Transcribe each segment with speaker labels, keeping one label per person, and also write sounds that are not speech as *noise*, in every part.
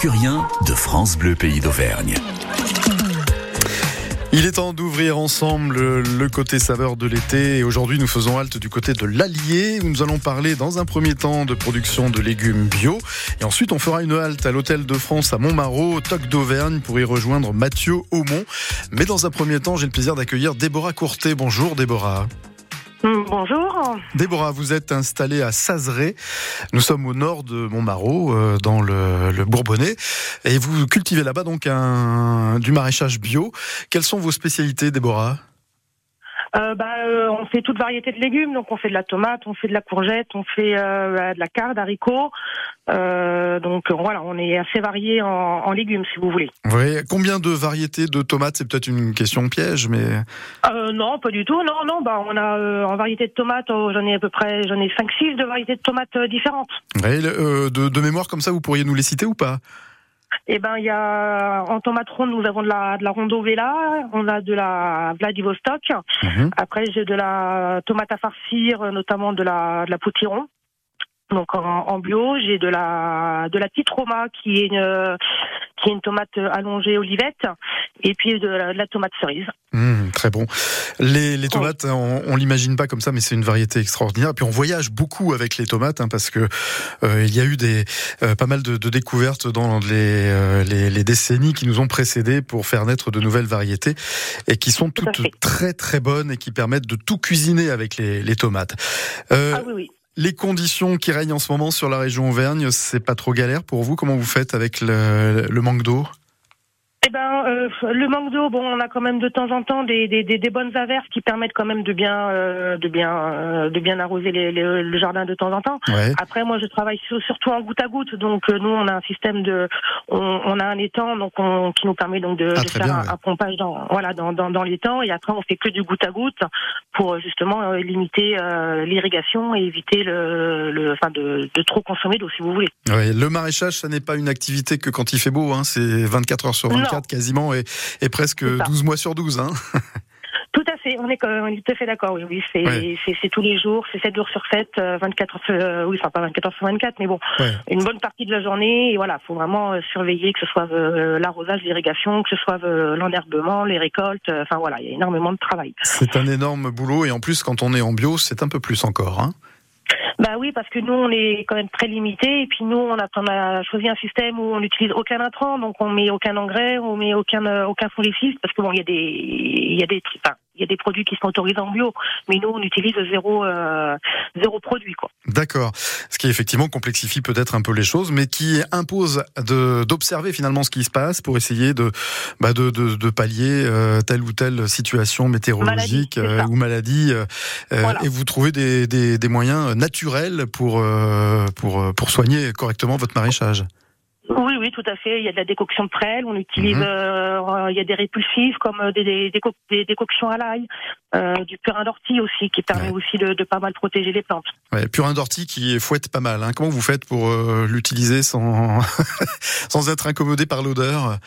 Speaker 1: Curien de France Bleu Pays d'Auvergne.
Speaker 2: Il est temps d'ouvrir ensemble le côté saveur de l'été et aujourd'hui nous faisons halte du côté de l'Allier où nous allons parler dans un premier temps de production de légumes bio et ensuite on fera une halte à l'hôtel de France à Montmarot, Toc d'Auvergne pour y rejoindre Mathieu Aumont. Mais dans un premier temps j'ai le plaisir d'accueillir Déborah Courtet. Bonjour Déborah.
Speaker 3: Mm, bonjour.
Speaker 2: Déborah, vous êtes installée à Sazeré. Nous sommes au nord de Montmarot, euh, dans le, Bourbonnais. Et vous cultivez là-bas donc un, du maraîchage bio. Quelles sont vos spécialités, Déborah?
Speaker 3: Euh, bah, euh, on fait toute variété de légumes, donc on fait de la tomate, on fait de la courgette, on fait euh, de la carde, haricots. donc voilà, on est assez varié en, légumes, si vous voulez.
Speaker 2: Oui, combien de variétés de tomates C'est peut-être une question piège, mais
Speaker 3: non, pas du tout. Non, non, bah on a en variété de tomates, oh, j'en ai à peu près, j'en ai 5-6 de variétés de tomates différentes.
Speaker 2: de, de mémoire comme ça, vous pourriez nous les citer ou pas?
Speaker 3: Eh ben, il y a en tomate ronde, nous avons de la de la Rondo Vela, on a de la Vladivostok. Mhm. Après, j'ai de la tomate à farcir, notamment de la de la potiron. Donc en, bio, j'ai de la de la petite Roma qui est une qui est une tomate allongée olivette et puis de la, tomate cerise.
Speaker 2: Mmh, très bon. Les, les tomates, on, on l'imagine pas comme ça, mais c'est une variété extraordinaire. Et puis on voyage beaucoup avec les tomates hein, parce que euh, il y a eu des euh, pas mal de, de, découvertes dans les, euh, les, les, décennies qui nous ont précédés pour faire naître de nouvelles variétés et qui sont toutes très très bonnes et qui permettent de tout cuisiner avec les, les tomates.
Speaker 3: ah oui, oui.
Speaker 2: Les conditions qui règnent en ce moment sur la région Auvergne, c'est pas trop galère pour vous? Comment vous faites avec le, le manque d'eau?
Speaker 3: Eh ben, euh, le manque d'eau, bon, on a quand même de temps en temps des, des, des, bonnes averses qui permettent quand même de bien, euh, de bien, euh, de bien arroser les, le jardin de temps en temps. Après, moi, je travaille surtout en goutte à goutte, donc nous, on a un système de, on, a un étang, donc on, qui nous permet donc de, ah, faire un, pompage dans, voilà, dans, dans, dans l'étang, et après, on fait que du goutte à goutte pour justement limiter l'irrigation et éviter le, le enfin, de, de trop consommer d'eau, si vous voulez.
Speaker 2: le maraîchage, ça n'est pas une activité que quand il fait beau, hein, c'est 24 heures sur 24 quasiment et, presque 12 mois sur 12. Hein. *laughs*
Speaker 3: Tout à fait, on est, on est tout à fait d'accord, oui, oui, c'est tous les jours, c'est 7 jours sur 7, 24 euh, heures, euh, oui, enfin pas 24 heures sur 24, mais bon, une bonne partie de la journée, et voilà, faut vraiment euh, surveiller que ce soit l'arrosage, l'irrigation, que ce soit l'enherbement, les récoltes, enfin voilà, il y a énormément de travail.
Speaker 2: C'est un énorme boulot, et en plus, quand on est en bio, c'est un peu plus encore, hein
Speaker 3: bah oui, parce que nous, on est quand même très limité. Et puis nous, on a, on a choisi un système où on n'utilise aucun intrant, donc on met aucun engrais, on met aucun euh, aucun fongicide, parce que bon, il y a des il y a des enfin, il y a des produits qui sont autorisés en bio, mais nous on utilise zéro euh, zéro produit quoi.
Speaker 2: D'accord. Ce qui effectivement complexifie peut-être un peu les choses, mais qui impose de d'observer finalement ce qui se passe pour essayer de bah de, de, de pallier euh, telle ou telle situation météorologique euh, ou maladie, et vous trouvez des, des, des moyens naturels pour pour pour soigner correctement votre maraîchage.
Speaker 3: Oui, oui, tout à fait. Il y a de la décoction de prêle. On utilise, mhm. euh, il y a des répulsifs comme euh, des, des, des, décoctions à l'ail, euh, du purin d'ortie aussi qui permet aussi de, de, pas mal protéger les plantes.
Speaker 2: Ouais, purin d'ortie qui fouette pas mal. Hein. Comment vous faites pour l'utiliser sans *laughs* sans être incommodé par l'odeur?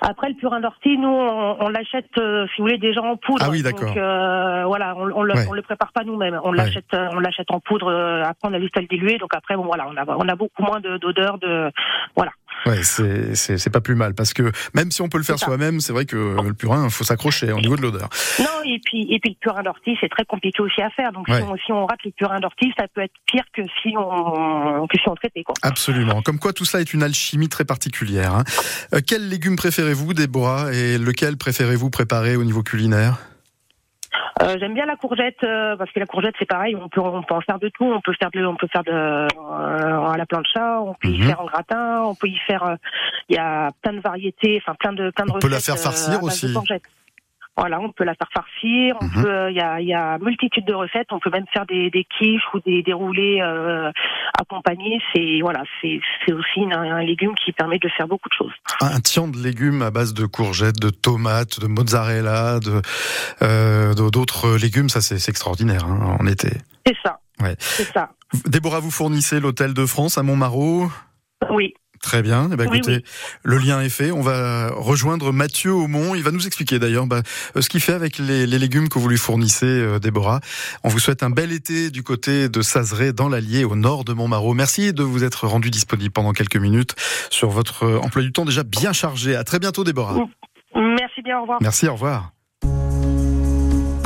Speaker 3: Après, le purin d'ortie, nous, on, l'achète, euh, si vous voulez, déjà en poudre.
Speaker 2: Ah oui, d'accord.
Speaker 3: Donc, euh, voilà, on, on, le, on, le, prépare pas nous-mêmes. On l'achète, euh, on l'achète en poudre. après, on a juste à le diluer. Donc après, bon, voilà, on a, on a beaucoup moins d'odeur de, voilà.
Speaker 2: Ouais, c'est c'est pas plus mal parce que même si on peut le faire soi-même, c'est vrai que le purin, il faut s'accrocher au niveau de l'odeur.
Speaker 3: Non, et puis et puis le purin d'ortie, c'est très compliqué aussi à faire. Donc si, on, si, on, rate le purin d'ortie, ça peut être pire que si on que si on traitait quoi.
Speaker 2: Absolument. Comme quoi tout ça est une alchimie très particulière. Hein. Euh, quel légume préférez-vous, Déborah, et lequel préférez-vous préparer au niveau culinaire?
Speaker 3: Euh, J'aime bien la courgette euh, parce que la courgette c'est pareil, on peut on peut en faire de tout, on peut faire de on peut faire de euh, à la plancha, on peut y mhm. faire en gratin, on peut y faire il y a plein de variétés, enfin plein de plein de
Speaker 2: on peut la faire farcir aussi.
Speaker 3: Voilà, on peut la faire farcir. On mhm. peut, il y a, y a multitude de recettes. On peut même faire des, des quiches ou des, des roulés euh, accompagnés. C'est voilà, c'est aussi un, légume qui permet de faire beaucoup de choses.
Speaker 2: Un tian de légumes à base de courgettes, de tomates, de mozzarella, de euh, d'autres légumes, ça c'est extraordinaire hein, en été.
Speaker 3: C'est ça. Ouais. C'est ça.
Speaker 2: Déborah, vous fournissez l'hôtel de France à Montmarot.
Speaker 3: Oui.
Speaker 4: Très bien. Eh ben, écoutez, le lien est fait. On va rejoindre Mathieu Aumont. Il va nous expliquer d'ailleurs bah, ce qu'il fait avec les, légumes que vous lui fournissez, Déborah. On vous souhaite un bel été du côté de Sazeré, dans l'Allier, au nord de Montmarot. Merci de vous être rendu disponible pendant quelques minutes sur votre emploi du temps déjà bien chargé. À très bientôt, Déborah.
Speaker 3: Merci bien. Au revoir.
Speaker 4: Merci. Au revoir.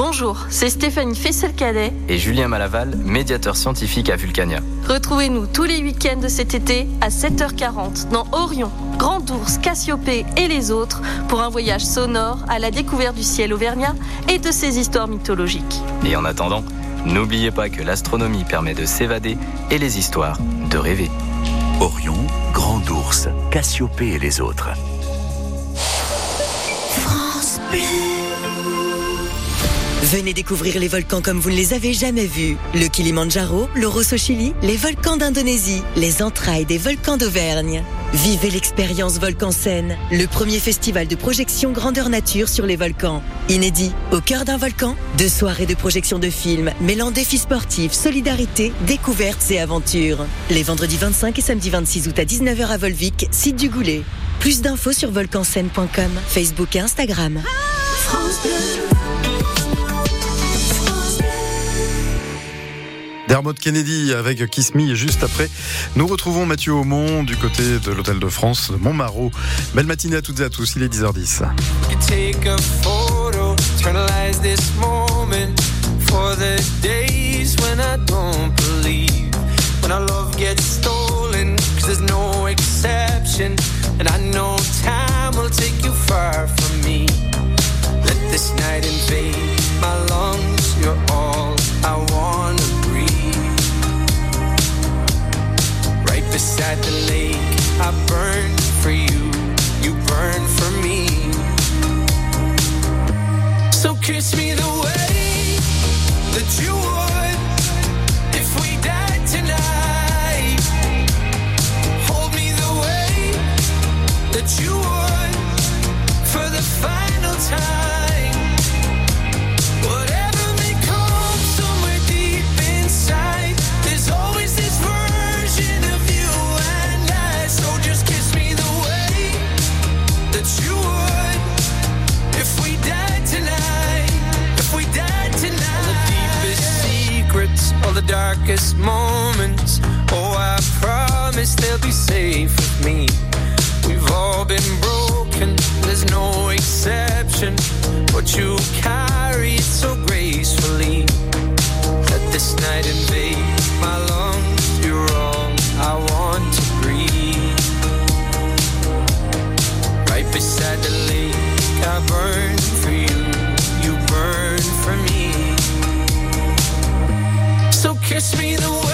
Speaker 5: Bonjour, c'est Stéphanie Fessel-Cadet
Speaker 6: et Julien Malaval, médiateur scientifique à Vulcania.
Speaker 5: Retrouvez-nous tous les week-ends de cet été à 7h40 dans Orion, Grand Ours, Cassiopée et les autres pour un voyage sonore à la découverte du ciel auvergnat et de ses histoires mythologiques.
Speaker 6: Et en attendant, n'oubliez pas que l'astronomie permet de s'évader et les histoires de rêver.
Speaker 1: Orion, Grand Ours, Cassiopée et les autres.
Speaker 7: France Venez découvrir les volcans comme vous ne les avez jamais vus. Le Kilimandjaro, le Rosso Chili, les volcans d'Indonésie, les entrailles des volcans d'Auvergne. Vivez l'expérience Volcan Scène, le premier festival de projection grandeur nature sur les volcans. Inédit, au cœur d'un volcan, deux soirées de projection de films mêlant défis sportifs, solidarité, découvertes et aventures. Les vendredis 25 et samedi 26 août à 19h à Volvic, site du Goulet. Plus d'infos sur volcanscène.com, Facebook et Instagram.
Speaker 4: Dermot Kennedy avec Kiss Me juste après, nous retrouvons Mathieu Aumont du côté de l'Hôtel de France de Montmarot. Belle matinée à toutes et à tous, il est 10h10. Let kiss me the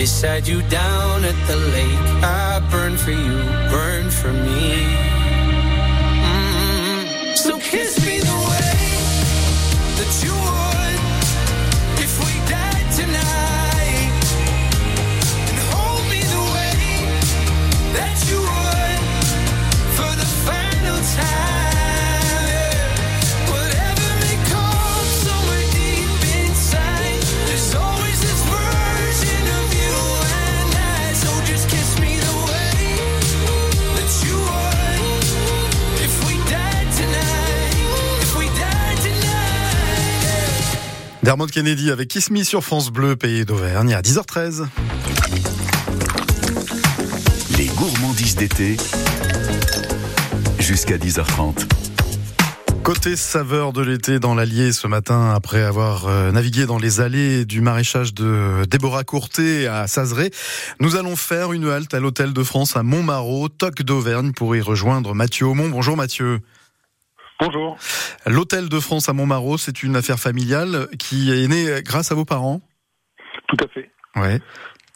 Speaker 4: beside you down at the lake. I burn for you, burn for me. Dermot Kennedy avec Kiss Me sur France Bleu, pays d'Auvergne, à 10h13.
Speaker 1: Les gourmandises d'été, jusqu'à 10h30.
Speaker 2: Côté saveur de l'été dans l'Allier ce matin, après avoir euh, navigué dans les allées du maraîchage de Déborah Courtet à Sazeré, nous allons faire une halte à l'Hôtel de France à Montmarot, Toc d'Auvergne, pour y rejoindre Mathieu Aumont. Bonjour Mathieu.
Speaker 8: Bonjour.
Speaker 2: L'Hôtel de France à Montmarot, c'est une affaire familiale qui est née grâce à vos parents?
Speaker 8: Tout à fait.
Speaker 2: Ouais.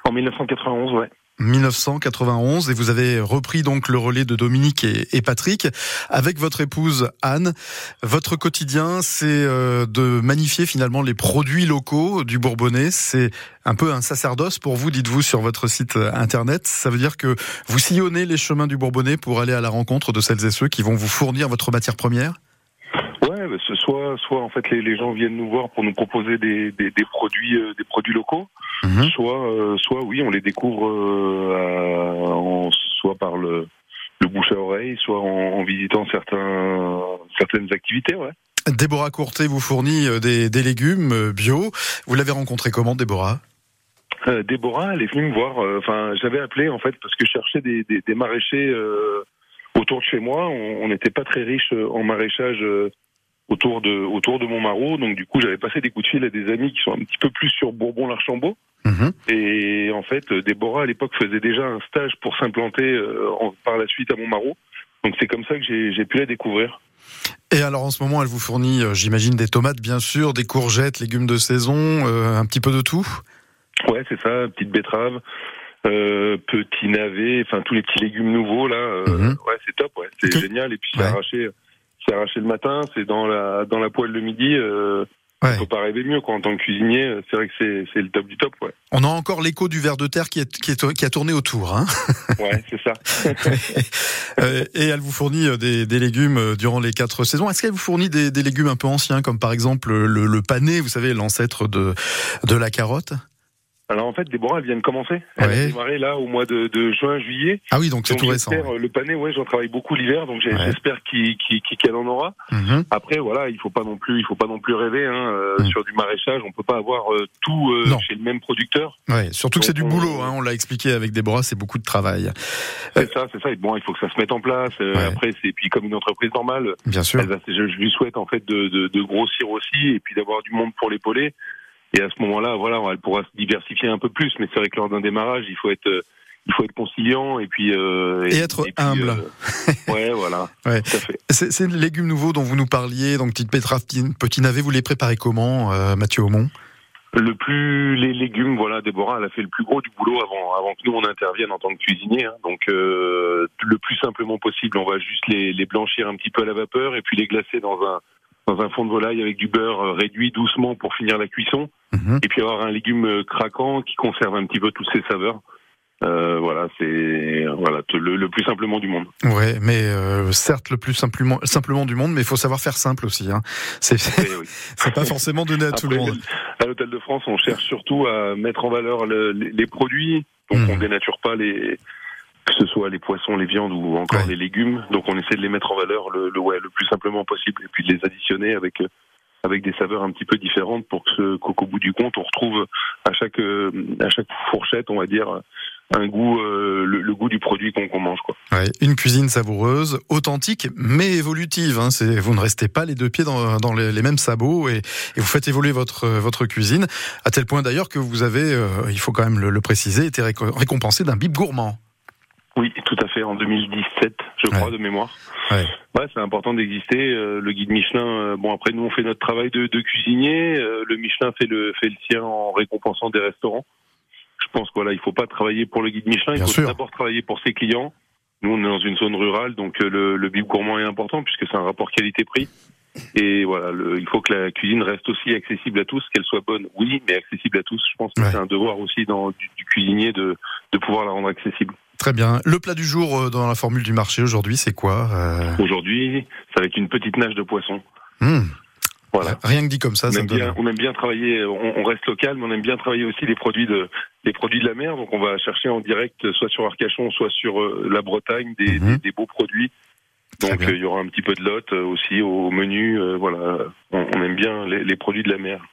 Speaker 8: En 1991, ouais.
Speaker 2: 1991 et vous avez repris donc le relais de Dominique et, Patrick avec votre épouse Anne. Votre quotidien, c'est euh, de magnifier finalement les produits locaux du Bourbonnais. C'est un peu un sacerdoce pour vous, dites-vous sur votre site internet. Ça veut dire que vous sillonnez les chemins du Bourbonnais pour aller à la rencontre de celles et ceux qui vont vous fournir votre matière première?
Speaker 8: Ouais, bah, soit, soit en fait les, gens viennent nous voir pour nous proposer des, produits, euh, des produits locaux. Mhm. Soit, euh, soit oui, on les découvre euh, soit par le, le bouche à oreille, soit en, visitant certains, certaines activités. Ouais.
Speaker 2: Déborah Courtet vous fournit des, des légumes bio. Vous l'avez rencontré comment, Déborah?
Speaker 8: Déborah, elle est venue me voir. Enfin, j'avais appelé en fait parce que je cherchais des, des, maraîchers autour de chez moi. On n'était pas très riche en maraîchage autour de autour de Montmarot. Donc du coup, j'avais passé des coups de fil à des amis qui sont un petit peu plus sur Bourbon-l'Archambault. Mhm. Et en fait, Déborah à l'époque faisait déjà un stage pour s'implanter euh, par la suite à Montmarot. Donc c'est comme ça que j'ai pu la découvrir.
Speaker 2: Et alors en ce moment, elle vous fournit, euh, j'imagine, des tomates bien sûr, des courgettes, légumes de saison, euh, un petit peu de tout?
Speaker 8: Ouais, c'est ça, petite betterave. Euh, petit navet, enfin tous les petits légumes nouveaux là, mhm. ouais c'est top, ouais, c'est génial et puis c'est arraché, c'est arraché le matin, c'est dans la dans la poêle le midi, euh, Ouais. Faut pas rêver mieux quoi. En tant que cuisinier, c'est vrai que c'est le top du top. Ouais.
Speaker 2: On a encore l'écho du ver de terre qui, est, qui, est, qui a tourné autour. Hein *laughs*
Speaker 8: ouais, c'est ça. *laughs*
Speaker 2: Euh, et elle vous fournit euh, des, des, légumes euh, durant les quatre saisons. Est-ce qu'elle vous fournit des, des, légumes un peu anciens, comme par exemple le, le pané, vous savez, l'ancêtre de, de la carotte?
Speaker 8: Alors en fait, Déborah, elle vient de commencer. Elle a démarré là au mois de, de juin, juillet.
Speaker 2: Ah oui, donc c'est tout récent.
Speaker 8: Le pané, ouais, j'en travaille beaucoup l'hiver, donc j'espère qu'elle en aura. Mhm. Après, voilà, il faut pas non plus, il faut pas non plus rêver hein, euh, mhm. sur du maraîchage. On peut pas avoir euh, tout euh, chez le même producteur.
Speaker 2: Ouais, surtout que c'est du boulot. Hein, on l'a expliqué avec Déborah, c'est beaucoup de travail.
Speaker 8: C'est ça, c'est ça. Et bon, il faut que ça se mette en place. Après, c'est puis comme une entreprise normale.
Speaker 2: Bien sûr.
Speaker 8: je, je, lui souhaite en fait de, de, de grossir aussi et puis d'avoir du monde pour l'épauler. Et à ce moment-là, voilà, elle pourra se diversifier un peu plus. Mais c'est vrai que lors d'un démarrage, il faut être euh, il faut être conciliant et puis
Speaker 2: euh, et, être humble.
Speaker 8: Euh, ouais, voilà. *laughs*
Speaker 2: ouais. C'est les légumes nouveaux dont vous nous parliez, donc petite betterave, petit navet. Vous les préparez comment, Mathieu Aumont?
Speaker 8: Le plus les légumes, voilà, Déborah, elle a fait le plus gros du boulot avant avant que nous on intervienne en tant que cuisinier. Hein. Donc le plus simplement possible, on va juste les, les blanchir un petit peu à la vapeur et puis les glacer dans un dans un fond de volaille avec du beurre réduit doucement pour finir la cuisson. Mhm. Et puis avoir un légume euh, craquant qui conserve un petit peu toutes ses saveurs. Euh, voilà, c'est voilà le, plus simplement du monde.
Speaker 2: Ouais, mais euh, certes le plus simplement simplement du monde, mais il faut savoir faire simple aussi. Hein. C'est eh *laughs* c'est pas forcément donné à tout le monde.
Speaker 8: À l'hôtel de France, on cherche surtout à mettre en valeur les, produits, donc on mhm. dénature pas les que ce soit les poissons, les viandes ou encore les légumes. Donc on essaie de les mettre en valeur le, le, ouais, le plus simplement possible et puis de les additionner avec avec des saveurs un petit peu différentes pour que qu'au bout du compte on retrouve à chaque à chaque fourchette on va dire un goût euh, le, goût du produit qu'on mange quoi.
Speaker 2: Ouais, une cuisine savoureuse, authentique mais évolutive. Hein. C'est vous ne restez pas les deux pieds dans, dans les, mêmes sabots et, et, vous faites évoluer votre votre cuisine à tel point d'ailleurs que vous avez, euh, il faut quand même le, préciser, été récompensé d'un bib gourmand.
Speaker 8: Oui, tout à fait, en 2017, je crois, de mémoire. Ouais, ouais c'est important d'exister. Euh, le guide Michelin, euh, bon après nous on fait notre travail de, de cuisinier. Euh, le Michelin fait le fait le sien en récompensant des restaurants. Je pense qu'il il faut pas travailler pour le guide Michelin, il faut d'abord travailler pour ses clients. Nous on est dans une zone rurale, donc le, le bib gourmand est important puisque c'est un rapport qualité-prix. Et voilà, le, il faut que la cuisine reste aussi accessible à tous, qu'elle soit bonne, oui, mais accessible à tous. Je pense que c'est un devoir aussi dans, du, du cuisinier de, de pouvoir la rendre accessible.
Speaker 2: Très bien. Le plat du jour euh, dans la formule du marché aujourd'hui, c'est quoi
Speaker 8: euh Aujourd'hui, ça va être une petite nage de poisson.
Speaker 2: Mmh. Voilà. Rien que dit comme ça,
Speaker 8: on,
Speaker 2: ça
Speaker 8: aime, bien, on aime bien travailler, on, reste local, mais on aime bien travailler aussi les produits de les produits de la mer. Donc on va chercher en direct, soit sur Arcachon, soit sur euh, la Bretagne, des, mmh. des, beaux produits. Donc il y aura un petit peu de lot aussi au menu. voilà, on, aime bien les, les produits de la mer.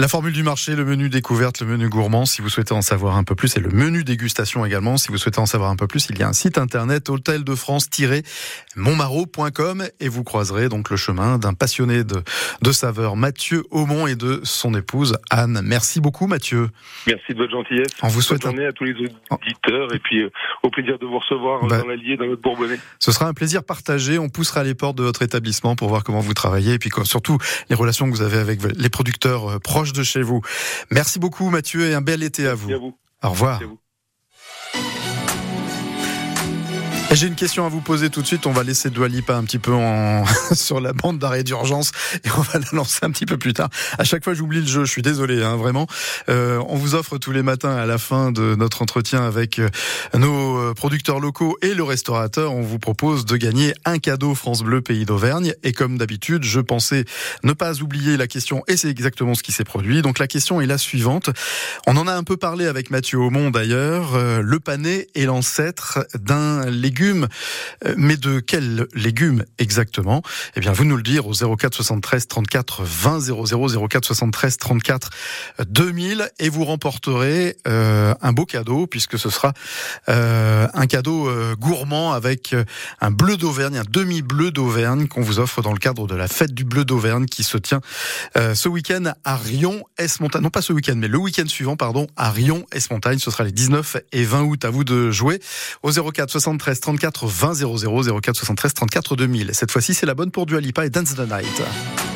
Speaker 4: La formule du marché, le menu découverte, le menu gourmand, si vous souhaitez en savoir un peu plus, et le menu dégustation également, si vous souhaitez en savoir un peu plus, il y a un site internet hôtel de France-montmarot.com et vous croiserez donc le chemin d'un passionné de, de saveurs, Mathieu Aumont et de son épouse Anne. Merci beaucoup Mathieu.
Speaker 8: Merci de votre gentillesse.
Speaker 4: On vous souhaite
Speaker 8: Bonne journée à tous les auditeurs et puis euh, au plaisir de vous recevoir bah, dans l'Allier, dans notre Bourbonnais.
Speaker 4: Ce sera un plaisir partagé. On poussera les portes de votre établissement pour voir comment vous travaillez et puis surtout les relations que vous avez avec les producteurs euh, proche de chez vous. Merci beaucoup Mathieu et un bel été à vous.
Speaker 8: À vous.
Speaker 4: Au revoir. J'ai une question à vous poser tout de suite. On va laisser Doualipa un petit peu en... *laughs* sur la bande d'arrêt d'urgence et on va la lancer un petit peu plus tard. À chaque fois, j'oublie le jeu. Je suis désolé, hein, vraiment. Euh, on vous offre tous les matins à la fin de notre entretien avec euh, nos euh, producteurs locaux et le restaurateur. On vous propose de gagner un cadeau France Bleu Pays d'Auvergne. Et comme d'habitude, je pensais ne pas oublier la question et c'est exactement ce qui s'est produit. Donc la question est la suivante. On en a un peu parlé avec Mathieu Aumont d'ailleurs. Euh, le pané est l'ancêtre d'un légume euh, mais de quels légumes exactement? Eh bien, vous nous le dire au 04 73 34 20 00 04 73 34 2000 et vous remporterez euh, un beau cadeau puisque ce sera euh, un cadeau gourmand avec un bleu d'Auvergne, un demi-bleu d'Auvergne qu'on vous offre dans le cadre de la fête du bleu d'Auvergne qui se tient ce week-end à Rion, S-Montagne. Non pas ce week-end, mais le week-end suivant, pardon, à Rion, S-Montagne. Ce sera les 19 et 20 août. À vous de jouer au 04 73 34 20 00 04 73 34 2000. Cette fois-ci, c'est la bonne pour Dualipa et Dance the Night.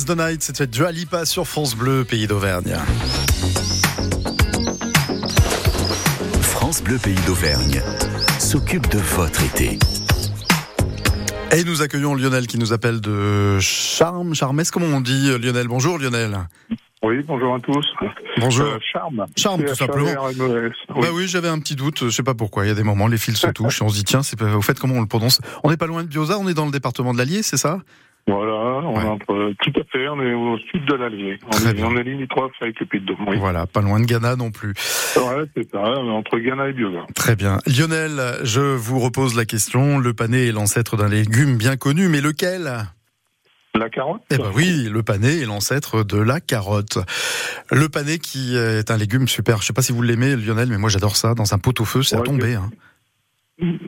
Speaker 4: Dance the Night, c'était Dua Lipa sur France Bleu, pays d'Auvergne.
Speaker 1: France Bleu, pays d'Auvergne, s'occupe de votre été.
Speaker 4: Et nous accueillons Lionel qui nous appelle de Charme, Charmès, comment on dit Lionel? Bonjour Lionel.
Speaker 9: Oui, bonjour à tous.
Speaker 4: Bonjour.
Speaker 9: Euh, charme.
Speaker 4: Charme, tout simplement. Oui. Bah oui, j'avais un petit doute. Je sais pas pourquoi. Il y a des moments, les fils se *laughs* touchent. on se dit, tiens, c'est au fait comment on le prononce? On n'est pas loin de Bioza. On est dans le département de l'Allier, c'est ça?
Speaker 9: Voilà, on est entre, tout à fait, on est au sud de l'Allier. On, est, on est limitrophe avec le Puy de Dôme.
Speaker 2: Voilà, pas loin de Ghana non plus.
Speaker 9: Ouais, c'est ça, entre Ghana et Bioga.
Speaker 2: Très bien. Lionel, je vous repose la question. Le pané est l'ancêtre d'un légume bien connu, mais lequel?
Speaker 9: La carotte
Speaker 2: Eh ben oui, le pané est l'ancêtre de la carotte. Le pané qui est un légume super. Je sais pas si vous l'aimez, Lionel, mais moi j'adore ça. Dans un pot au feu, c'est à tomber. Hein.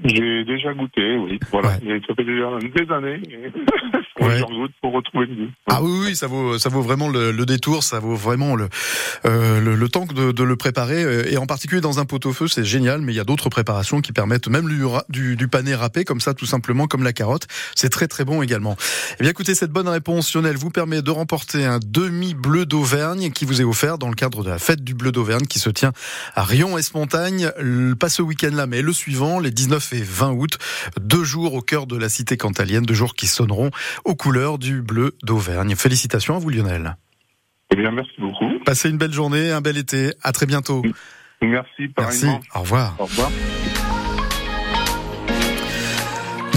Speaker 9: J'ai déjà goûté, oui. Voilà. Ça fait déjà des années. *laughs* Ouais. pour retrouver le goût.
Speaker 2: Ah oui, oui, ça vaut, ça vaut vraiment le, le détour, ça vaut vraiment le, euh, le, le, temps de, de, le préparer. Et en particulier dans un pot-au-feu, c'est génial, mais il y a d'autres préparations qui permettent même du, du, du, pané râpé, comme ça, tout simplement, comme la carotte. C'est très très bon également. Eh bien, écoutez, cette bonne réponse, Lionel, vous permet de remporter un demi-bleu d'Auvergne qui vous est offert dans le cadre de la fête du bleu d'Auvergne qui se tient à Rion-Esmontagne, pas ce week-end-là, mais le suivant, les 19 et 20 août, deux jours au cœur de la cité cantalienne, deux jours qui sonneront aux couleurs du bleu d'Auvergne. Félicitations à vous Lionel.
Speaker 9: Eh bien, merci beaucoup.
Speaker 2: Passez une belle journée, un bel été. À très bientôt.
Speaker 9: Merci,
Speaker 2: Merci. Au revoir.
Speaker 9: Au revoir.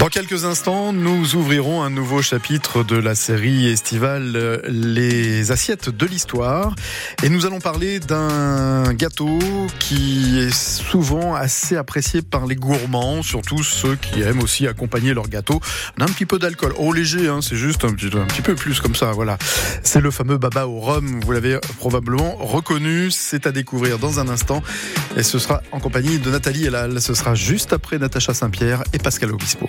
Speaker 2: Dans quelques instants, nous ouvrirons un nouveau chapitre de la série estivale Les assiettes de l'histoire et nous allons parler d'un gâteau qui est souvent assez apprécié par les gourmands, surtout ceux qui aiment aussi accompagner leur gâteau d'un petit peu d'alcool. Oh léger, hein, c'est juste un petit, un petit peu plus comme ça, voilà. C'est le fameux baba au rhum, vous l'avez probablement reconnu, c'est à découvrir dans un instant et ce sera en compagnie de Nathalie Elal, ce sera juste après Natacha Saint-Pierre et Pascal Obispo.